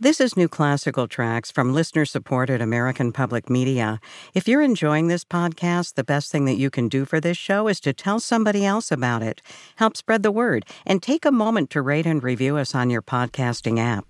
This is New Classical Tracks from listener supported American Public Media. If you're enjoying this podcast, the best thing that you can do for this show is to tell somebody else about it. Help spread the word and take a moment to rate and review us on your podcasting app.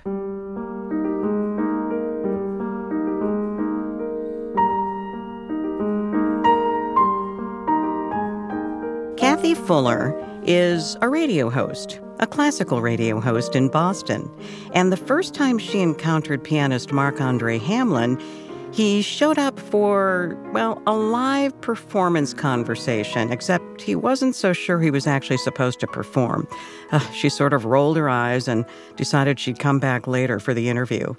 Cathy Fuller is a radio host a classical radio host in Boston. And the first time she encountered pianist Marc Andre Hamelin, he showed up for, well, a live performance conversation, except he wasn't so sure he was actually supposed to perform. Uh, she sort of rolled her eyes and decided she'd come back later for the interview.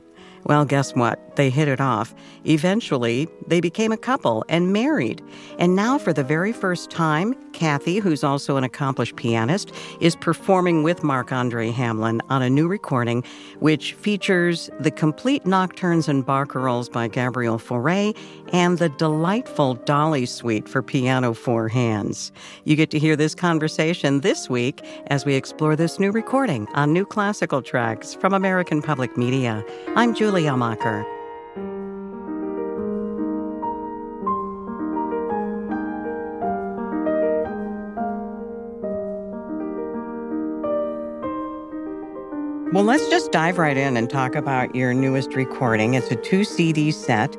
Well, guess what? They hit it off. Eventually, they became a couple and married. And now, for the very first time, Cathy, who's also an accomplished pianist, is performing with Marc Andre Hamelin on a new recording, which features the complete nocturnes and barcarolles by Gabriel Fauré and the delightful Dolly Suite for piano four hands. You get to hear this conversation this week as we explore this new recording on New Classical Tracks from American Public Media. I'm Julie Well, let's just dive right in and talk about your newest recording. It's a two CD set,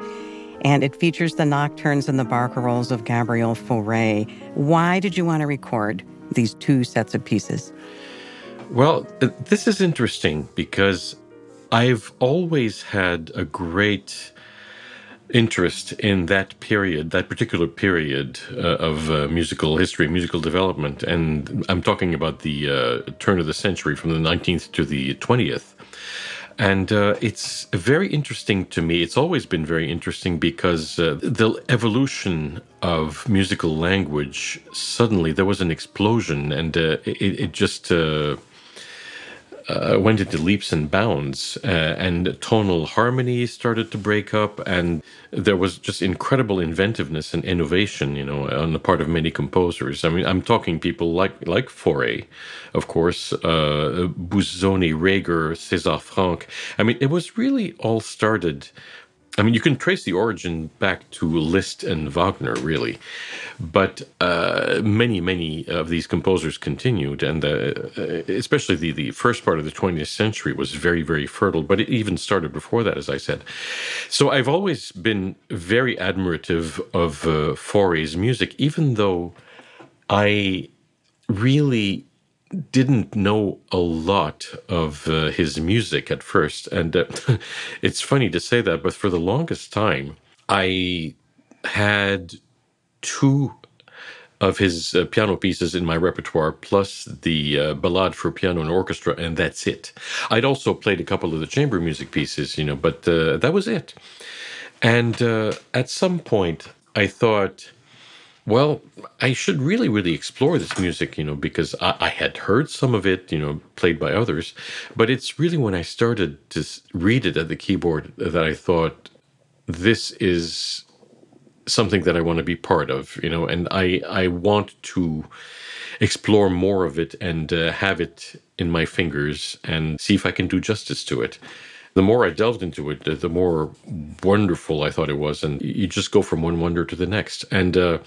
and it features the nocturnes and the barcarolles of Gabriel Fauré. Why did you want to record these two sets of pieces? Well, this is interesting because I've always had a great interest in that period, that particular period uh, of uh, musical history, musical development, and I'm talking about the uh, turn of the century from the 19th to the 20th. And uh, it's very interesting to me. It's always been very interesting because uh, the evolution of musical language suddenly there was an explosion, and uh, it, it, just uh, went into leaps and bounds, uh, and tonal harmony started to break up, and there was just incredible inventiveness and innovation, you know, on the part of many composers. I mean, I'm talking people like like Fauré, of course, uh, Busoni, Reger, César Franck. I mean, it was really all started I mean, you can trace the origin back to Liszt and Wagner, really, but uh, many, many of these composers continued, and uh, especially the, the first part of the 20th century was very, very fertile, but it even started before that, as I said. So I've always been very admirative of uh, Fauré's music, even though I really didn't know a lot of uh, his music at first. And uh, it's funny to say that, but for the longest time, I had two of his uh, piano pieces in my repertoire, plus the uh, ballade for piano and orchestra, and that's it. I'd also played a couple of the chamber music pieces, you know, but uh, that was it. And uh, at some point, I thought, well, I should really, really explore this music, you know, because I, I, had heard some of it, you know, played by others. But it's really when I started to read it at the keyboard that I thought, this is something that I want to be part of, you know, and I, I want to explore more of it and uh, have it in my fingers and see if I can do justice to it the more I delved into it, the more wonderful I thought it was. And you just go from one wonder to the next. And uh,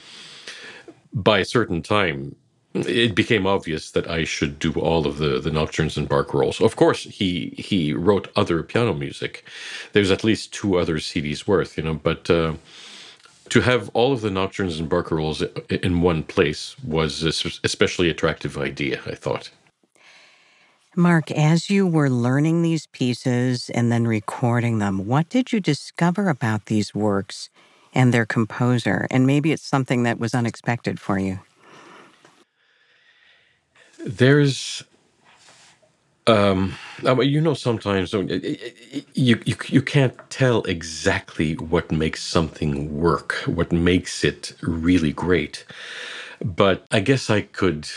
by a certain time, it became obvious that I should do all of the, the nocturnes and bark barcarolles. Of course, he he wrote other piano music. There's at least two other CDs worth, you know, but uh, to have all of the nocturnes and bark barcarolles in one place was especially attractive idea, I thought. Mark, as you were learning these pieces and then recording them, what did you discover about these works and their composer. And maybe it's something that was unexpected for you. There's um, you know, sometimes you, you you can't tell exactly what makes something work, what makes it really great. But I guess I could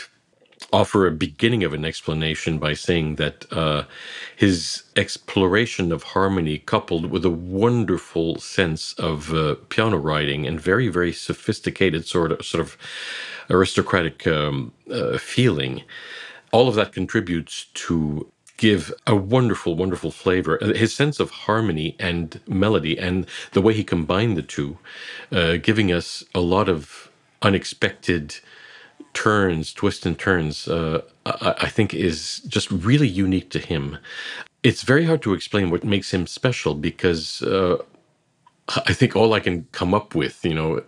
offer a beginning of an explanation by saying that uh, his exploration of harmony, coupled with a wonderful sense of uh, piano writing and very, very sophisticated sort of sort of aristocratic um, uh, feeling, all of that contributes to give a wonderful, wonderful flavor. Uh, his sense of harmony and melody, and the way he combined the two, uh, giving us a lot of unexpected turns, twists and turns, uh, I, I, think is just really unique to him. It's very hard to explain what makes him special because uh, I think all I can come up with, you know,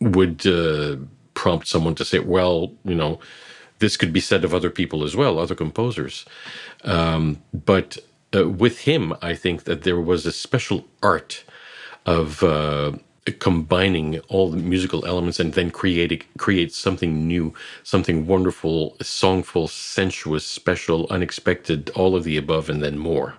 would uh, prompt someone to say, well, you know, this could be said of other people as well, other composers. Um, but uh, with him, I think that there was a special art of uh, combining all the musical elements and then creating create something new, something wonderful, songful, sensuous, special, unexpected, all of the above, and then more.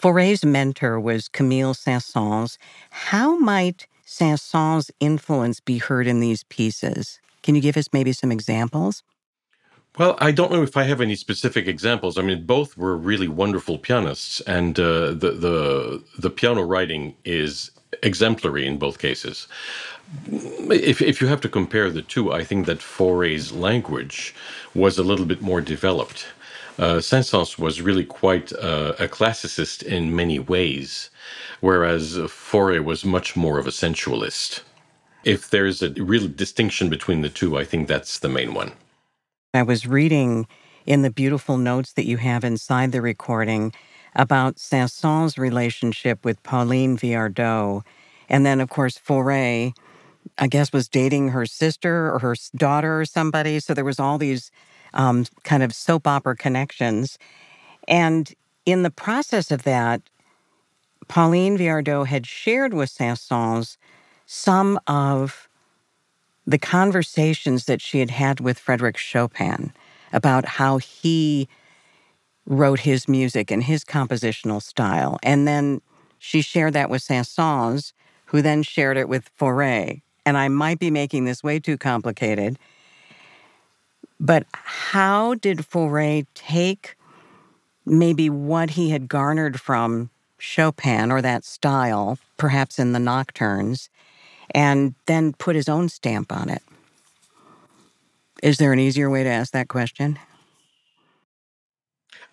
Fauré's mentor was Camille Saint-Saëns. How might Saint-Saëns' influence be heard in these pieces? Can you give us maybe some examples? Well, I don't know if I have any specific examples. I mean, both were really wonderful pianists, and uh, the the the piano writing is exemplary in both cases. If if you have to compare the two, I think that Fauré's language was a little bit more developed. Uh, Saint-Saëns was really quite uh, a classicist in many ways, whereas Fauré was much more of a sensualist. If there's a real distinction between the two, I think that's the main one. I was reading in the beautiful notes that you have inside the recording about Saint-Saëns' relationship with Pauline Viardot. And then, of course, Fauré, I guess, was dating her sister or her daughter or somebody. So there was all these um, kind of soap opera connections. And in the process of that, Pauline Viardot had shared with Saint-Saëns some of the conversations that she had had with Frederick Chopin about how he wrote his music and his compositional style. And then she shared that with Saint-Saëns, who then shared it with Fauré. And I might be making this way too complicated. But how did Fauré take maybe what he had garnered from Chopin or that style, perhaps in the nocturnes, and then put his own stamp on it. Is there an easier way to ask that question?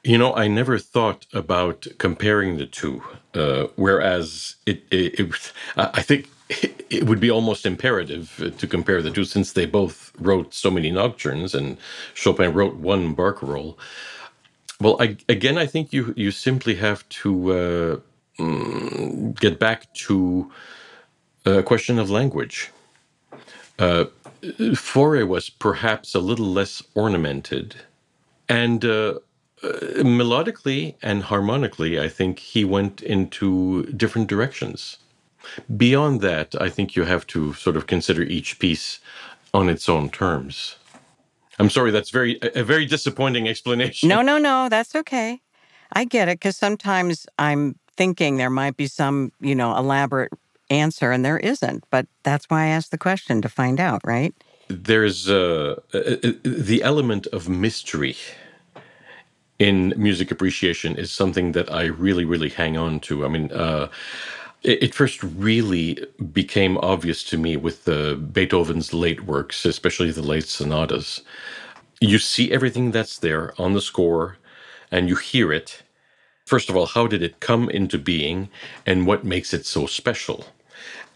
You know, I never thought about comparing the two. Uh, whereas it, it, it, I think it would be almost imperative to compare the two, since they both wrote so many nocturnes, and Chopin wrote one barcarolle. Well, I, again, I think you you simply have to uh, mm, get back to a question of language. Uh, Fauré was perhaps a little less ornamented, and uh, uh, melodically and harmonically, I think he went into different directions. Beyond that, I think you have to sort of consider each piece on its own terms. I'm sorry, that's very a very disappointing explanation. No, no, no, that's okay. I get it because sometimes I'm thinking there might be some, you know, elaborate answer, and there isn't. But that's why I asked the question to find out, right? There's uh, uh, uh, the element of mystery in music appreciation is something that I really, really hang on to. I mean, uh, it, first really became obvious to me with the Beethoven's late works, especially the late sonatas. You see everything that's there on the score, and you hear it. First of all, how did it come into being, and what makes it so special?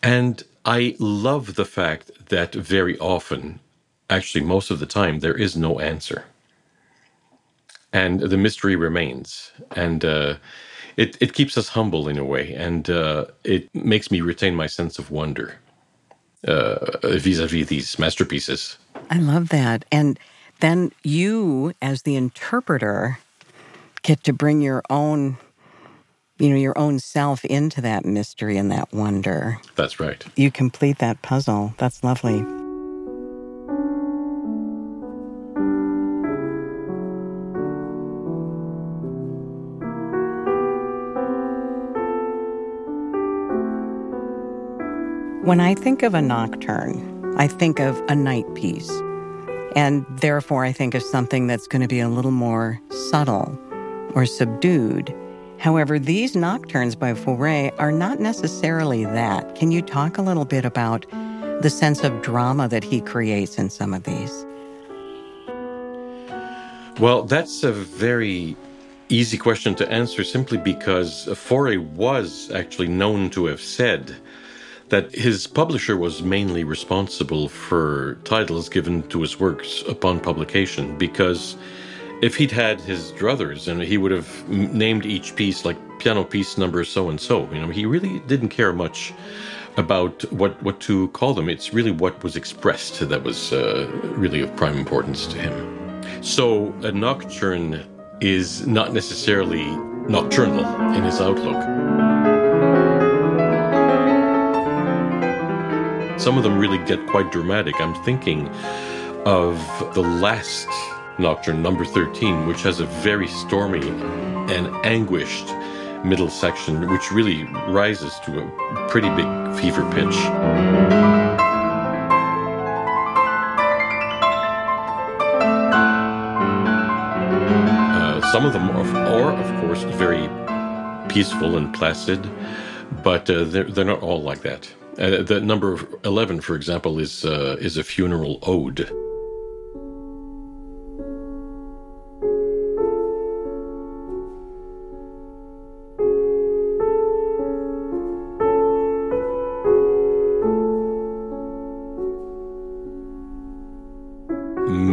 And I love the fact that very often, actually, most of the time, there is no answer. And the mystery remains. And uh, it, it keeps us humble in a way. And uh, it makes me retain my sense of wonder vis a vis these masterpieces. I love that. And then you, as the interpreter, get to bring your own you know, your own self into that mystery and that wonder. That's right. You complete that puzzle. That's lovely. When I think of a nocturne, I think of a night piece. And therefore, I think of something that's going to be a little more subtle or subdued However, these nocturnes by Fauré are not necessarily that. Can you talk a little bit about the sense of drama that he creates in some of these? Well, that's a very easy question to answer simply because Fauré was actually known to have said that his publisher was mainly responsible for titles given to his works upon publication because if he'd had his druthers and he would have named each piece like piano piece number so and so you know he really didn't care much about what what to call them. It's really what was expressed that was uh, really of prime importance to him. So a nocturne is not necessarily nocturnal in his outlook some of them really get quite dramatic i'm thinking of the last Nocturne number 13, which has a very stormy and anguished middle section, which really rises to a pretty big fever pitch. Uh, some of them are, of course, very peaceful and placid, but uh, they're, they're not all like that. Uh, the number 11, for example, is, uh, is a funeral ode.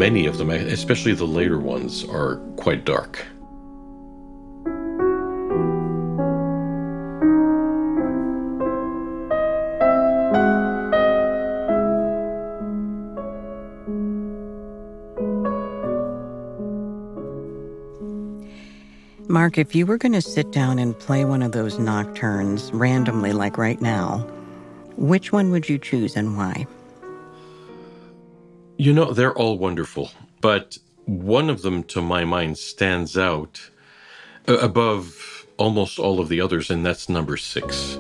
many of them, especially the later ones, are quite dark. Mark, if you were going to sit down and play one of those nocturnes randomly, like right now, which one would you choose and why? You know, they're all wonderful, but one of them, to my mind, stands out uh, above almost all of the others, and that's number six.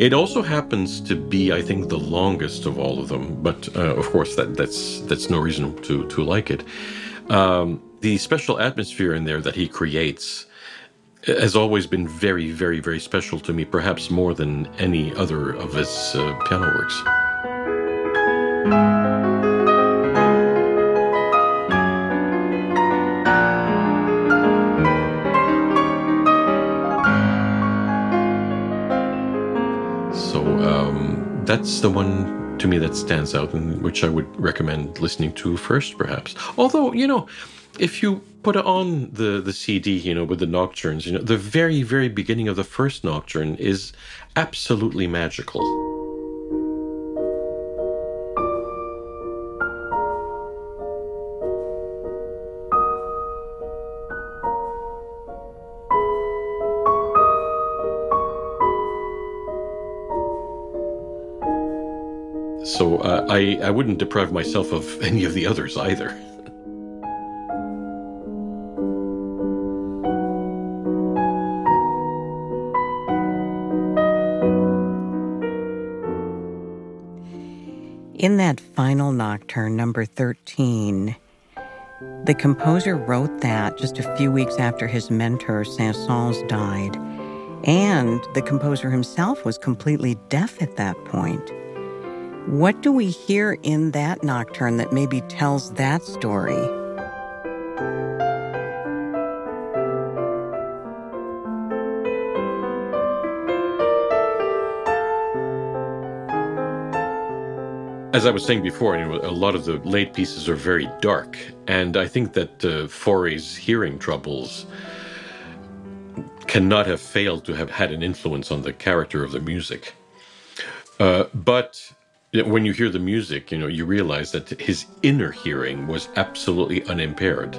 It also happens to be, I think, the longest of all of them. But uh, of course, that that's that's no reason to to like it. Um, the special atmosphere in there that he creates has always been very, very, very special to me. Perhaps more than any other of his uh, piano works. That's the one to me that stands out and which I would recommend listening to first, perhaps. Although, you know, if you put on the, the CD, you know, with the nocturnes, you know, the very, very beginning of the first nocturne is absolutely magical. I, I wouldn't deprive myself of any of the others either. In that final nocturne, number 13, the composer wrote that just a few weeks after his mentor, Saint-Saëns, died. And the composer himself was completely deaf at that point. What do we hear in that nocturne that maybe tells that story? As I was saying before, you know, a lot of the late pieces are very dark, and I think that uh, Fauré's hearing troubles cannot have failed to have had an influence on the character of the music. Uh, but when you hear the music, you know, you realize that his inner hearing was absolutely unimpaired.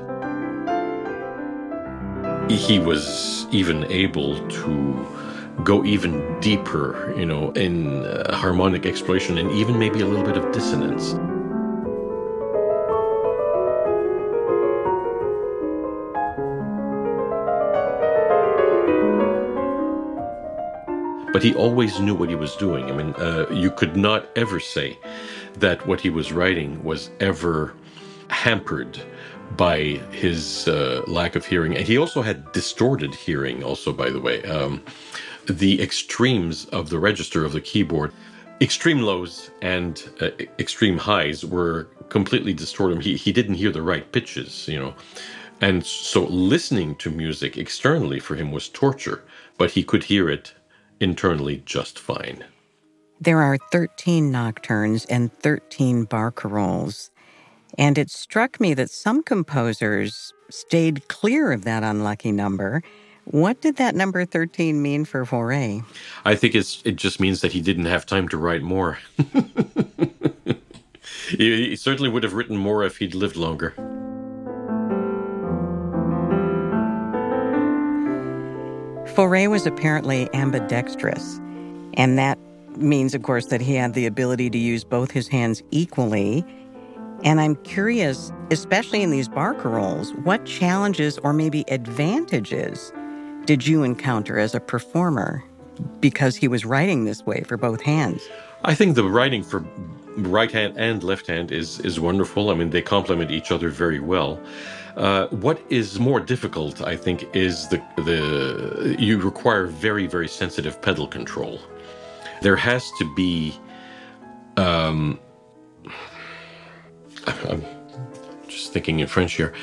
He was even able to go even deeper, you know, in uh, harmonic exploration and even maybe a little bit of dissonance. But he always knew what he was doing. I mean, uh, you could not ever say that what he was writing was ever hampered by his uh, lack of hearing. And he also had distorted hearing, also, by the way. Um, the extremes of the register of the keyboard, extreme lows and uh, extreme highs, were completely distorted. He, he didn't hear the right pitches, you know. And so listening to music externally for him was torture, but he could hear it internally just fine. There are 13 nocturnes and 13 barcarolles. And it struck me that some composers stayed clear of that unlucky number. What did that number 13 mean for Fauré? I think it's, it just means that he didn't have time to write more. he, he certainly would have written more if he'd lived longer. Fauré was apparently ambidextrous, and that means, of course, that he had the ability to use both his hands equally. And I'm curious, especially in these barker barcarolles, what challenges or maybe advantages did you encounter as a performer because he was writing this way for both hands? I think the writing for right hand and left hand is is wonderful. I mean, they complement each other very well. Uh, what is more difficult, I think, is the the you require very very sensitive pedal control. There has to be. Um, I'm just thinking in French here.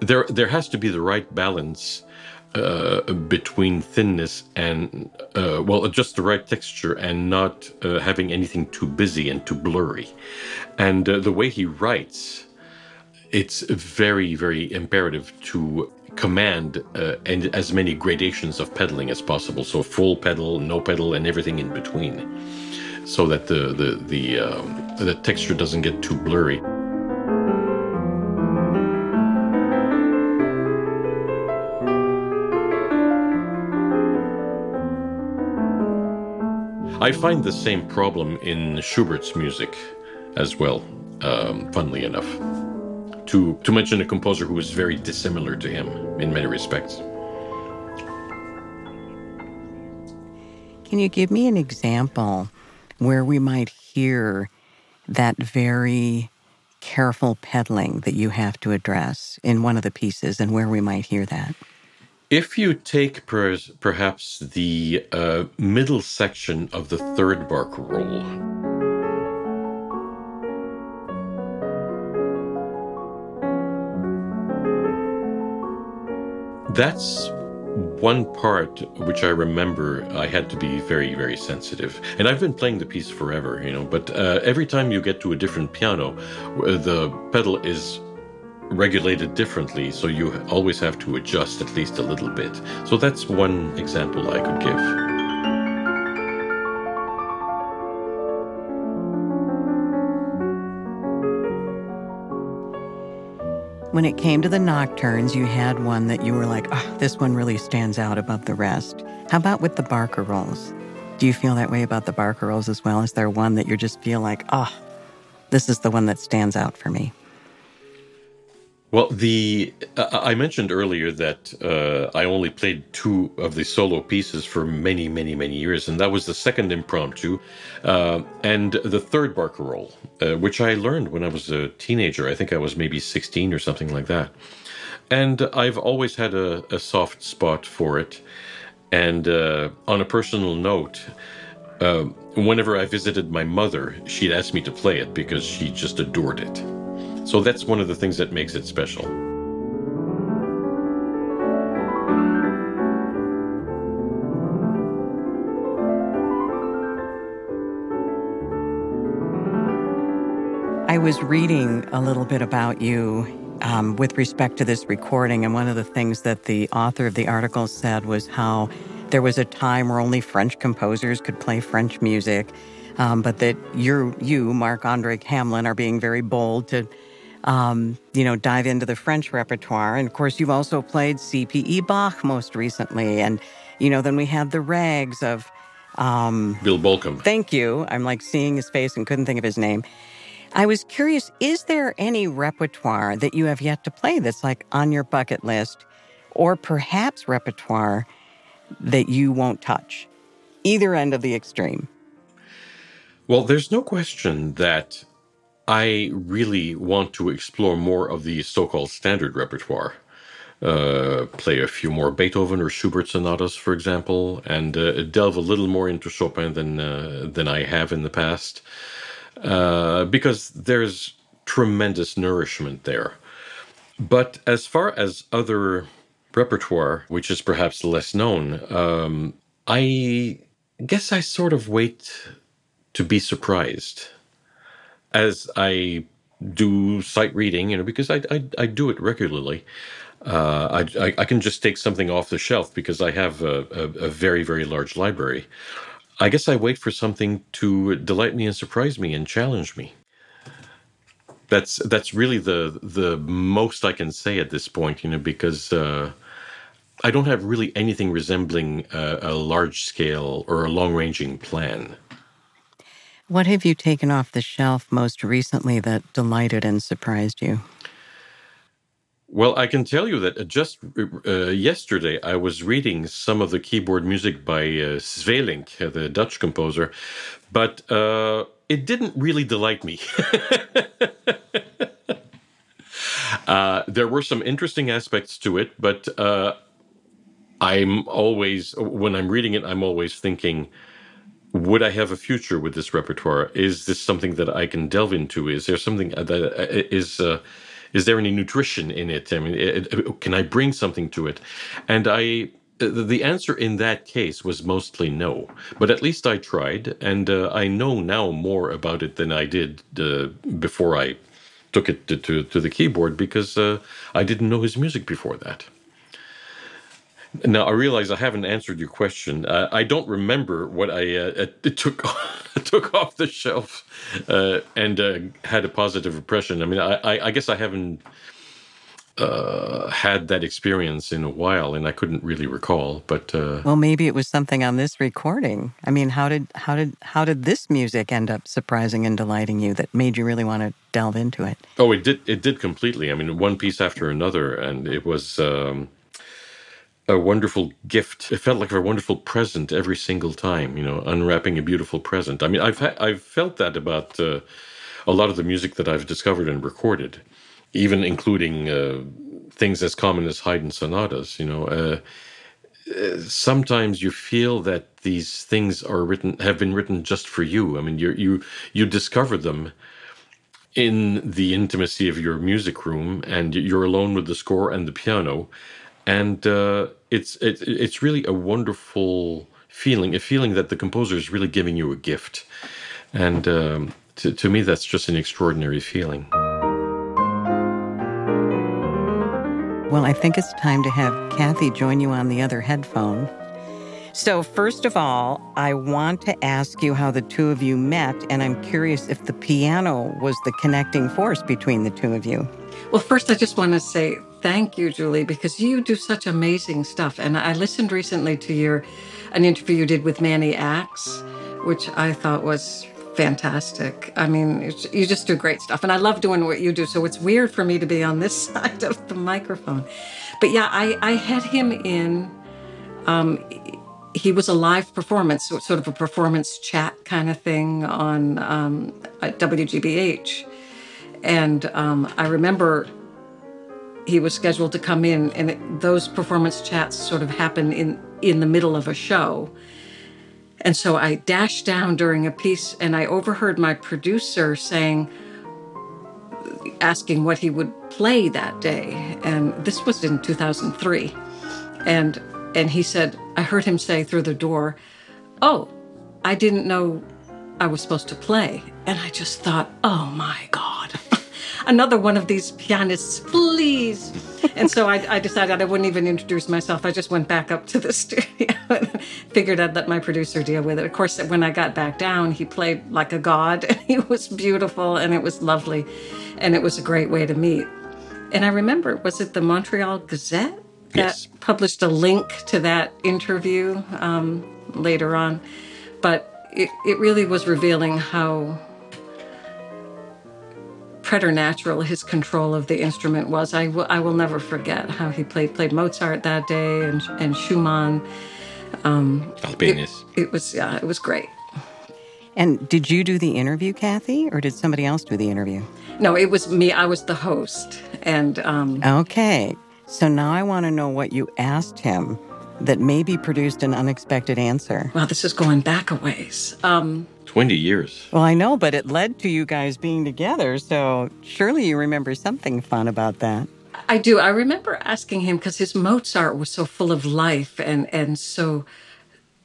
There there has to be the right balance uh, between thinness and uh, well, just the right texture and not uh, having anything too busy and too blurry. And uh, the way he writes it's very, very imperative to command uh, and as many gradations of pedaling as possible. So full pedal, no pedal, and everything in between, so that the the the um, the texture doesn't get too blurry. I find the same problem in Schubert's music as well, um, funnily enough to, to mention a composer who is very dissimilar to him in many respects. Can you give me an example where we might hear that very careful pedaling that you have to address in one of the pieces and where we might hear that? If you take per, perhaps the uh, middle section of the third barcarolle, That's one part which I remember I had to be very, very sensitive. And I've been playing the piece forever, you know, but uh, every time you get to a different piano, the pedal is regulated differently, so you always have to adjust at least a little bit. So that's one example I could give. When it came to the nocturnes, you had one that you were like, oh, this one really stands out above the rest. How about with the barcarolles? Do you feel that way about the barcarolles as well? Is there one that you just feel like, oh, this is the one that stands out for me? Well, the uh, I mentioned earlier that uh, I only played two of the solo pieces for many, many, many years, and that was the second impromptu, uh, and the third barcarolle, uh, which I learned when I was a teenager. I think I was maybe sixteen or something like that, and I've always had a, a soft spot for it. And uh, on a personal note, uh, whenever I visited my mother, she'd ask me to play it because she just adored it. So that's one of the things that makes it special. I was reading a little bit about you um, with respect to this recording, and one of the things that the author of the article said was how there was a time where only French composers could play French music, um, but that you, you, Marc Andre Hamelin, are being very bold to um, you know, dive into the French repertoire. And of course, you've also played C.P.E. Bach most recently. And, you know, then we have the rags of um, Bill Bolcom. Thank you. I'm like seeing his face and couldn't think of his name. I was curious is there any repertoire that you have yet to play that's like on your bucket list, or perhaps repertoire that you won't touch? Either end of the extreme. Well, there's no question that I really want to explore more of the so called standard repertoire. Uh, play a few more Beethoven or Schubert sonatas, for example, and uh, delve a little more into Chopin than uh, than I have in the past, uh, because there's tremendous nourishment there. But as far as other repertoire, which is perhaps less known, um, I guess I sort of wait to be surprised as I do sight reading, you know, because I I, I do it regularly. Uh, I, I, I can just take something off the shelf because I have a, a, a very very large library. I guess I wait for something to delight me and surprise me and challenge me. That's that's really the the most I can say at this point, you know, because uh, I don't have really anything resembling a, a large scale or a long ranging plan. What have you taken off the shelf most recently that delighted and surprised you? Well, I can tell you that just uh, yesterday I was reading some of the keyboard music by uh, Sweelinck, uh, the Dutch composer, but uh, it didn't really delight me. uh, there were some interesting aspects to it, but uh, I'm always, when I'm reading it, I'm always thinking, would I have a future with this repertoire? Is this something that I can delve into? Is there something that is uh, is uh, is there any nutrition in it? I mean, it, it, can I bring something to it? And I the answer in that case was mostly no. But at least I tried, and uh, I know now more about it than I did uh, before I took it to, to, to the keyboard because uh, I didn't know his music before that. Now I realize I haven't answered your question. Uh, I don't remember what I uh, took took off the shelf uh, and uh, had a positive impression. I mean, I, I, I guess I haven't uh, had that experience in a while, and I couldn't really recall. But uh, well, maybe it was something on this recording. I mean, how did how did how did this music end up surprising and delighting you that made you really want to delve into it? Oh, it did. It did completely. I mean, one piece after another, and it was. Um, a wonderful gift. It felt like a wonderful present every single time. You know, unwrapping a beautiful present. I mean, I've ha- I've felt that about uh, a lot of the music that I've discovered and recorded, even including uh, things as common as Haydn sonatas. You know, uh, uh, sometimes you feel that these things are written have been written just for you. I mean, you you you discover them in the intimacy of your music room, and you're alone with the score and the piano and uh, it's it, it's really a wonderful feeling, a feeling that the composer is really giving you a gift, and um, to, to me that's just an extraordinary feeling. Well, I think it's time to have Cathy join you on the other headphone. So, first of all, I want to ask you how the two of you met, and I'm curious if the piano was the connecting force between the two of you. Well, first, I just want to say thank you, Julie, because you do such amazing stuff. And I listened recently to your an interview you did with Manny Ax, which I thought was fantastic. I mean, you just do great stuff, and I love doing what you do. So it's weird for me to be on this side of the microphone, but yeah, I I had him in. Um, he was a live performance, sort of a performance chat kind of thing on um, at WGBH, and um, I remember he was scheduled to come in, and it, those performance chats sort of happen in in the middle of a show. And so I dashed down during a piece, and I overheard my producer saying, asking what he would play that day, and this was in 2003, and and he said, I heard him say through the door, "Oh, I didn't know I was supposed to play," and I just thought, "Oh my God." Another one of these pianists, please. and so I, I, decided I wouldn't even introduce myself. I just went back up to the studio and figured I'd let my producer deal with it. Of course, when I got back down, he played like a god and he was beautiful and it was lovely. And it was a great way to meet. And I remember, was it the Montreal Gazette that yes. published a link to that interview um, later on? But it, it really was revealing how preternatural his control of the instrument was. I, w- I will never forget how he played played Mozart that day and and Schumann. Um, Albéniz. It, it was yeah, it was great. And did you do the interview, Cathy, or did somebody else do the interview? No, it was me. I was the host. And um, okay. So now I want to know what you asked him that maybe produced an unexpected answer. Well, this is going back a ways. Um, 20 years. Well, I know, but it led to you guys being together. So surely you remember something fun about that. I do. I remember asking him because his Mozart was so full of life and, and so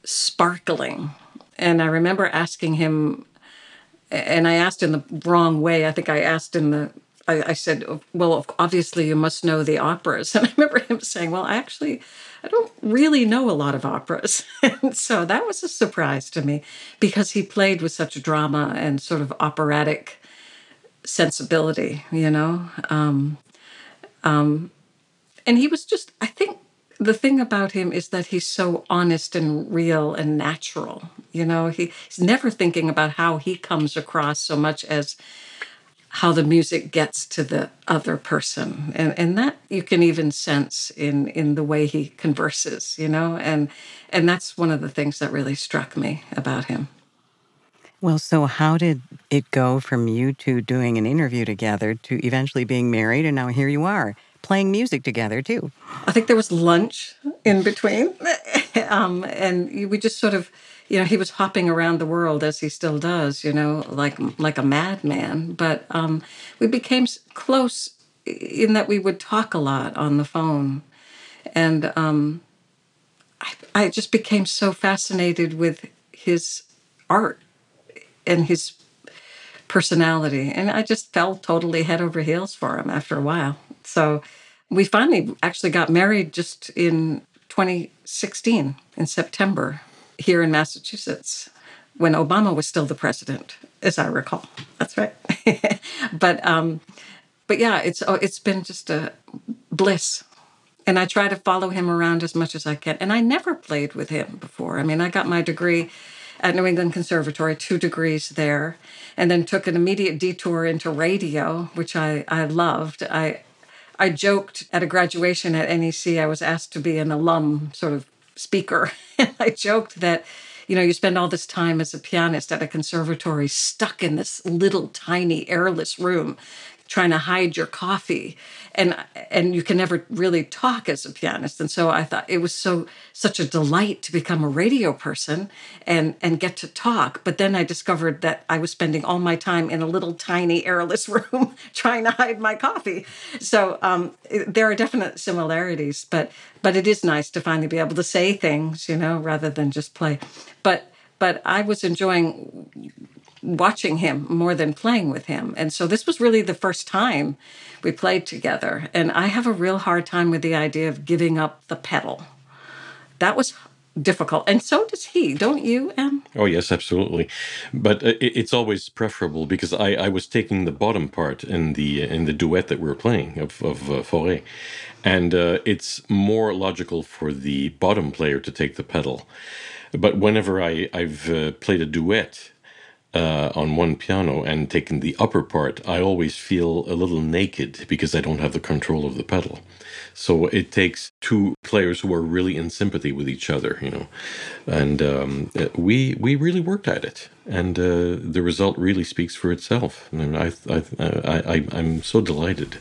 sparkling. And I remember asking him, and I asked in the wrong way. I think I asked in the, I, I said, oh, well, obviously you must know the operas. And I remember him saying, well, I actually, I don't really know a lot of operas. and so that was a surprise to me because he played with such drama and sort of operatic sensibility, you know? Um, um, and he was just, I think the thing about him is that he's so honest and real and natural. You know, he, he's never thinking about how he comes across so much as how the music gets to the other person. And and that you can even sense in in the way he converses, you know, and and that's one of the things that really struck me about him. Well, so how did it go from you two doing an interview together to eventually being married and now here you are? playing music together too. I think there was lunch in between, um, and we just sort of, you know, he was hopping around the world as he still does, you know, like like a madman. But um, we became close in that we would talk a lot on the phone, and um, I, I just became so fascinated with his art and his personality, and I just fell totally head over heels for him after a while. So we finally actually got married just in 2016 in September here in Massachusetts when Obama was still the president, as I recall. That's right. but um, but yeah, it's oh, it's been just a bliss. And I try to follow him around as much as I can. And I never played with him before. I mean, I got my degree at New England Conservatory, two degrees there, and then took an immediate detour into radio, which I, I loved. I I joked at a graduation at NEC, I was asked to be an alum sort of speaker. And I joked that, you know, you spend all this time as a pianist at a conservatory stuck in this little tiny airless room trying to hide your coffee. And and you can never really talk as a pianist. And so i thought it was so such a delight to become a radio person and and get to talk. But then i discovered that i was spending all my time in a little tiny airless room trying to hide my coffee. So um, it, there are definite similarities but but it is nice to finally be able to say things you know rather than just play. But but i was enjoying watching him more than playing with him. And so this was really the first time we played together. And I have a real hard time with the idea of giving up the pedal. That was difficult. And so does he, don't you, Em? Oh, yes, absolutely. But uh, it's always preferable because I, I was taking the bottom part in the in the duet that we were playing of, of uh, Fauré. And uh, it's more logical for the bottom player to take the pedal. But whenever I, I've uh, played a duet, uh, on one piano and taken the upper part, I always feel a little naked because I don't have the control of the pedal. So it takes two players who are really in sympathy with each other, you know, and um, we we really worked at it, and uh, the result really speaks for itself. Mean, I, I, I, I I'm so delighted.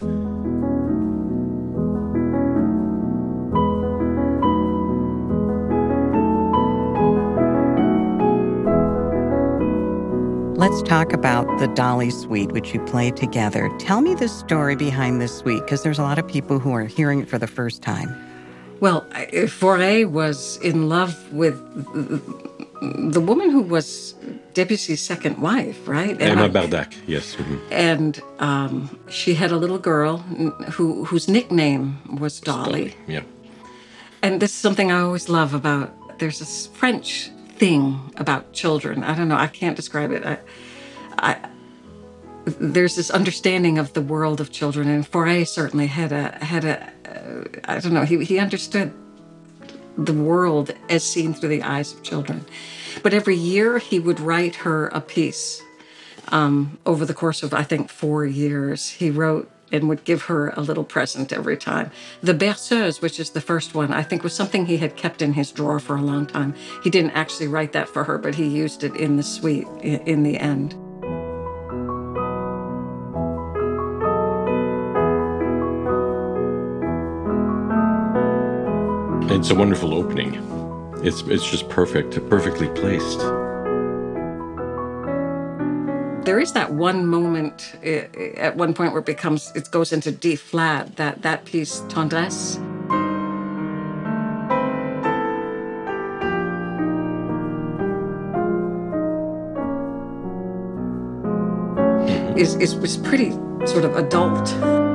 Let's talk about the Dolly Suite, which you played together. Tell me the story behind this suite, because there's a lot of people who are hearing it for the first time. Well, Fauré was in love with the woman who was Debussy's second wife, right? And Emma Bardac, yes. Mm-hmm. And um, she had a little girl who whose nickname was Dolly. Dolly. Yeah. And this is something I always love about. There's this French thing about children. I don't know. I can't describe it. I, I, there's this understanding of the world of children, and Fauré certainly had a had a. Uh, I don't know. He he understood the world as seen through the eyes of children. But every year he would write her a piece. Um, over the course of I think four years, he wrote and would give her a little present every time. The Berceuse, which is the first one, I think was something he had kept in his drawer for a long time. He didn't actually write that for her, but he used it in the suite in the end. It's a wonderful opening. It's it's just perfect, perfectly placed. There is that one moment eh, eh, at one point where it becomes it goes into D flat. That that piece tendresse. Mm-hmm. Is, is was pretty sort of adult.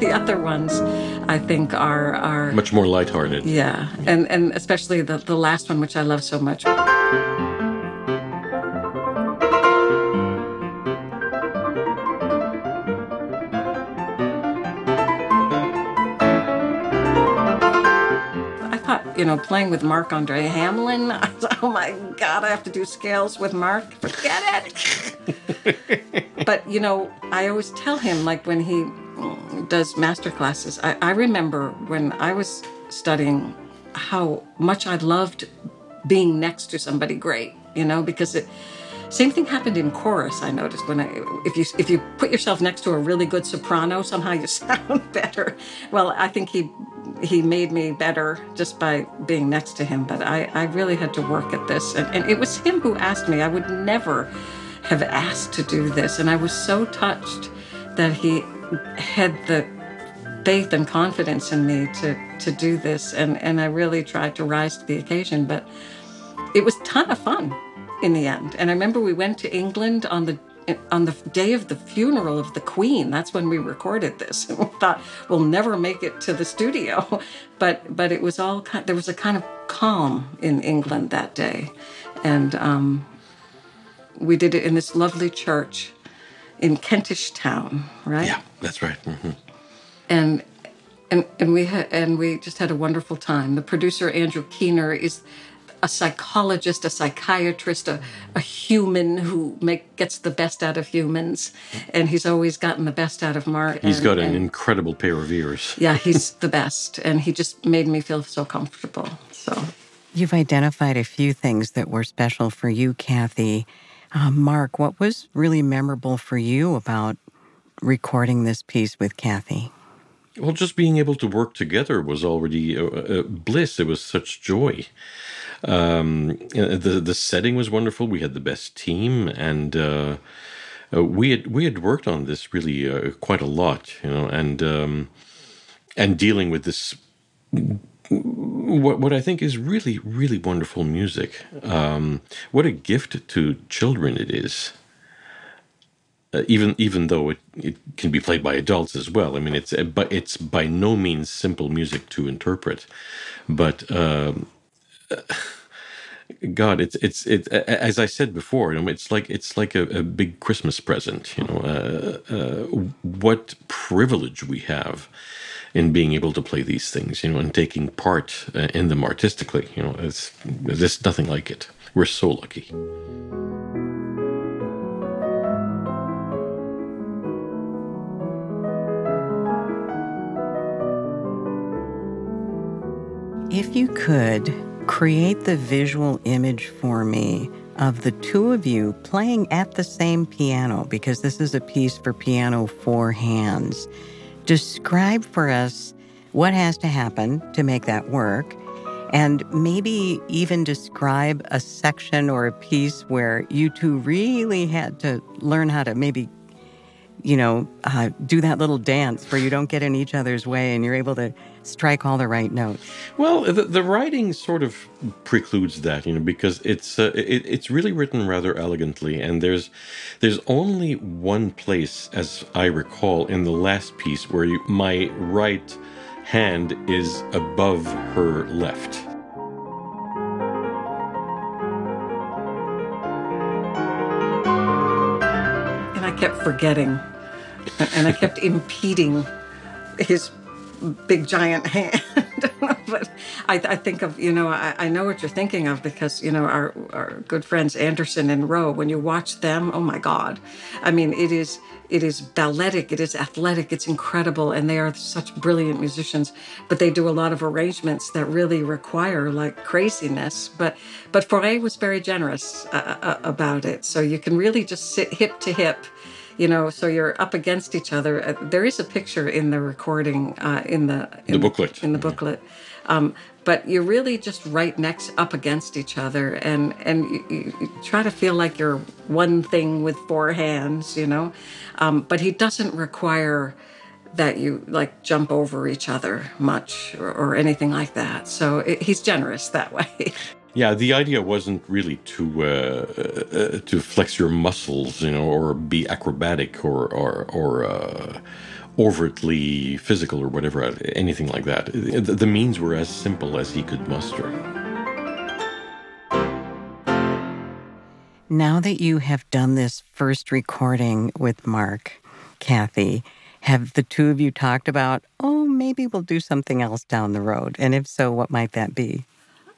The other ones, I think, are are much more lighthearted. Yeah, and and especially the the last one, which I love so much. I thought, you know, playing with Marc-André Hamelin. oh my God, I have to do scales with Marc. Forget it. but, you know, I always tell him, like, when he does master classes. I, I remember when I was studying how much I loved being next to somebody great, you know, because it same thing happened in chorus. I noticed when I if you if you put yourself next to a really good soprano, somehow you sound better. Well, I think he he made me better just by being next to him. But I I really had to work at this, and, and it was him who asked me. I would never have asked to do this, and I was so touched that he had the faith and confidence in me to to do this and and I really tried to rise to the occasion but it was ton of fun in the end. And I remember we went to England on the on the day of the funeral of the queen. That's when we recorded this. And we thought we'll never make it to the studio. But but it was all kind there was a kind of calm in England that day. And um, we did it in this lovely church in Kentish Town, right? Yeah, that's right. Mm-hmm. And and and we had and we just had a wonderful time. The producer Andrew Keener is a psychologist, a psychiatrist, a, a human who make, gets the best out of humans, and he's always gotten the best out of Marc. He's and, got an and, incredible pair of ears. Yeah, he's the best, and he just made me feel so comfortable. So, you've identified a few things that were special for you, Cathy. Uh, Marc, what was really memorable for you about recording this piece with Cathy? Well, just being able to work together was already a, a bliss. It was such joy. Um, the the setting was wonderful. We had the best team, and uh, uh, we had we had worked on this really uh, quite a lot, you know, and um, and dealing with this what what I think is really really wonderful music. Um, what a gift to children it is. Uh, even even though it, it can be played by adults as well. I mean, it's uh, but it's by no means simple music to interpret. But um, God, it's it's it as I said before. It's like it's like a, a big Christmas present. You know, uh, uh, what privilege we have in being able to play these things, you know, and taking part uh, in them artistically. You know, it's there's nothing like it. We're so lucky. If you could create the visual image for me of the two of you playing at the same piano, because this is a piece for piano four hands describe for us what has to happen to make that work. And maybe even describe a section or a piece where you two really had to learn how to maybe you know, uh, do that little dance where you don't get in each other's way and you're able to strike all the right notes. Well, the, the writing sort of precludes that, you know, because it's uh, it, it's really written rather elegantly, and there's there's only one place, as I recall, in the last piece where you, my right hand is above her left. And I kept forgetting, and I kept impeding his big giant hand. but I, I think of you know I, I, know what you're thinking of because you know our our good friends Anderson and Roe. When you watch them, oh my God, I mean it is it is balletic, it is athletic, it's incredible, and they are such brilliant musicians. But they do a lot of arrangements that really require like craziness. But but Fauré was very generous uh, uh, about it, so you can really just sit hip to hip you know so you're up against each other. Uh, there is a picture in the recording uh, in the in the booklet. in the booklet. Um, but you're really just right next up against each other and and you, you, try to feel like you're one thing with four hands you know? Um, but he doesn't require that you like jump over each other much or, or anything like that. So it, he's generous that way Yeah, the idea wasn't really to uh, uh, to flex your muscles, you know, or be acrobatic or or or uh, overtly physical or whatever, anything like that. The means were as simple as he could muster. Now that you have done this first recording with Marc, Cathy, have the two of you talked about, oh, maybe we'll do something else down the road? And if so, what might that be?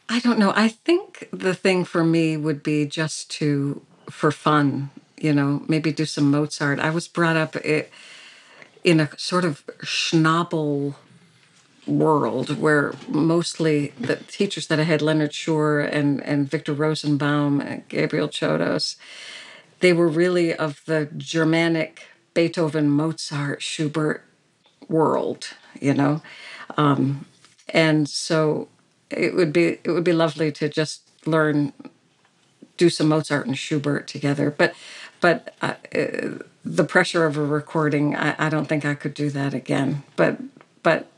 I don't know. I think the thing for me would be just to, for fun, you know, maybe do some Mozart. I was brought up in a sort of schnabel world where mostly the teachers that I had, Leonard Shure and, and Victor Rosenbaum and Gabriel Chodos, they were really of the Germanic Beethoven, Mozart, Schubert world, you know. Um, and so it would be it would be lovely to just learn do some Mozart and Schubert together. But but uh, the pressure of a recording, I, I, don't think I could do that again. But but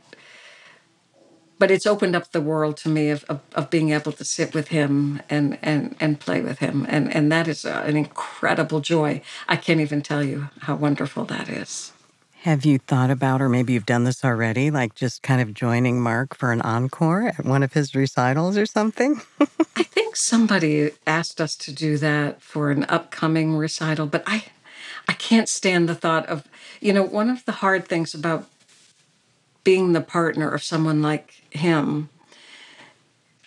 but it's opened up the world to me of, of, of being able to sit with him and and and play with him, and and that is an incredible joy. I can't even tell you how wonderful that is. Have you thought about, or maybe you've done this already, like just kind of joining Marc for an encore at one of his recitals or something? I think somebody asked us to do that for an upcoming recital, but I I can't stand the thought of, you know, one of the hard things about being the partner of someone like him.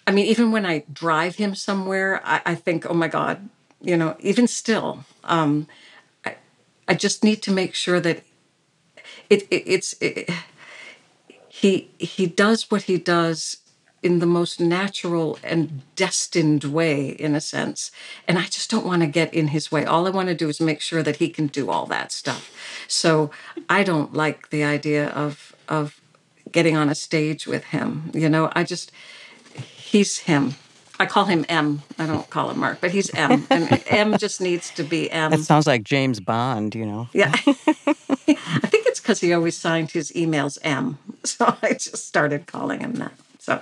I mean, even when I drive him somewhere, I, I think, oh my God, you know, even still, um, I, I just need to make sure that it, it it's it, he he does what he does in the most natural and destined way in a sense and i just don't want to get in his way all i want to do is make sure that he can do all that stuff so i don't like the idea of of getting on a stage with him you know i just he's him I call him M. I don't call him Marc, but he's M. And M just needs to be M. It sounds like James Bond, you know. Yeah. I think it's because he always signed his emails M. So I just started calling him that. So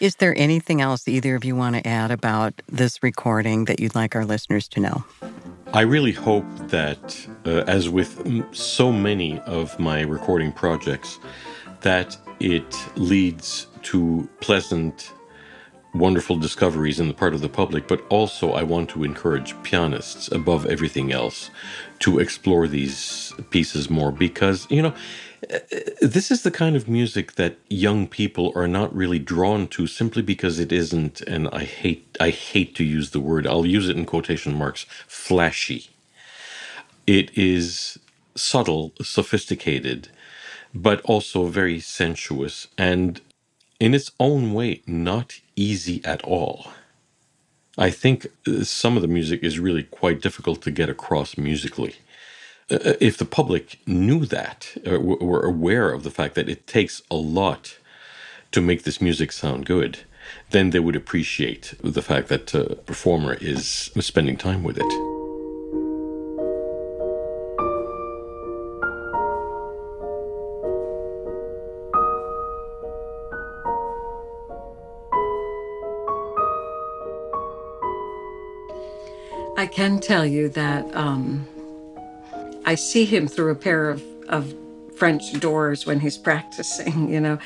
is there anything else either of you want to add about this recording that you'd like our listeners to know? I really hope that, uh, as with so many of my recording projects, that it leads to pleasant wonderful discoveries in the part of the public, but also I want to encourage pianists above everything else to explore these pieces more because, you know, this is the kind of music that young people are not really drawn to simply because it isn't and I hate I hate to use the word I'll use it in quotation marks flashy it is subtle sophisticated but also very sensuous and in its own way not easy at all. I think uh, some of the music is really quite difficult to get across musically. Uh, uh if the public knew that, or were aware of the fact that it takes a lot to make this music sound good, then they would appreciate the fact that a performer is spending time with it. I can tell you that um, I see him through a pair of, of French doors when he's practicing. You know,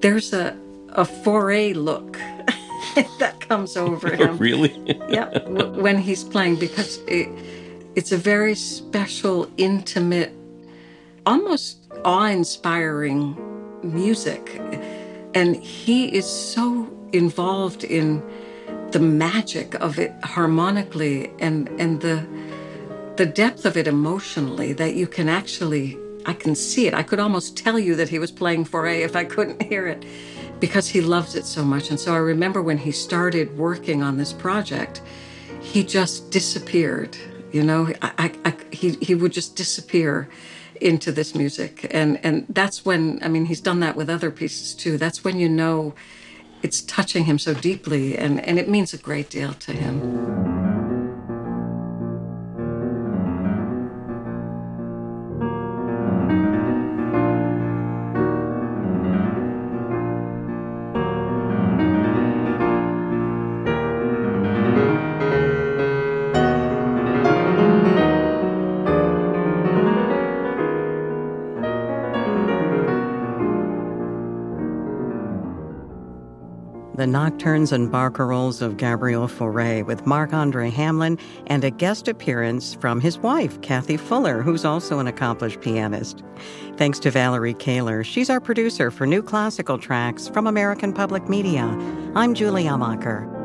there's a a Fauré look that comes over him. really? yeah, when he's playing because it, it's a very special, intimate, almost awe-inspiring music and he is so involved in the magic of it harmonically and and the the depth of it emotionally that you can actually I can see it. I could almost tell you that he was playing Fauré if I couldn't hear it because he loves it so much. And so I remember when he started working on this project, he just disappeared. You know, I, I, I, he, he would just disappear into this music. And, and that's when, I mean, he's done that with other pieces too. That's when you know it's touching him so deeply and, and it means a great deal to him. The nocturnes and barcarolles of Gabriel Fauré with Marc-André Hamelin and a guest appearance from his wife, Cathy Fuller, who's also an accomplished pianist. Thanks to Valerie Kahler. She's our producer for new classical tracks from American Public Media. I'm Julie Amacher.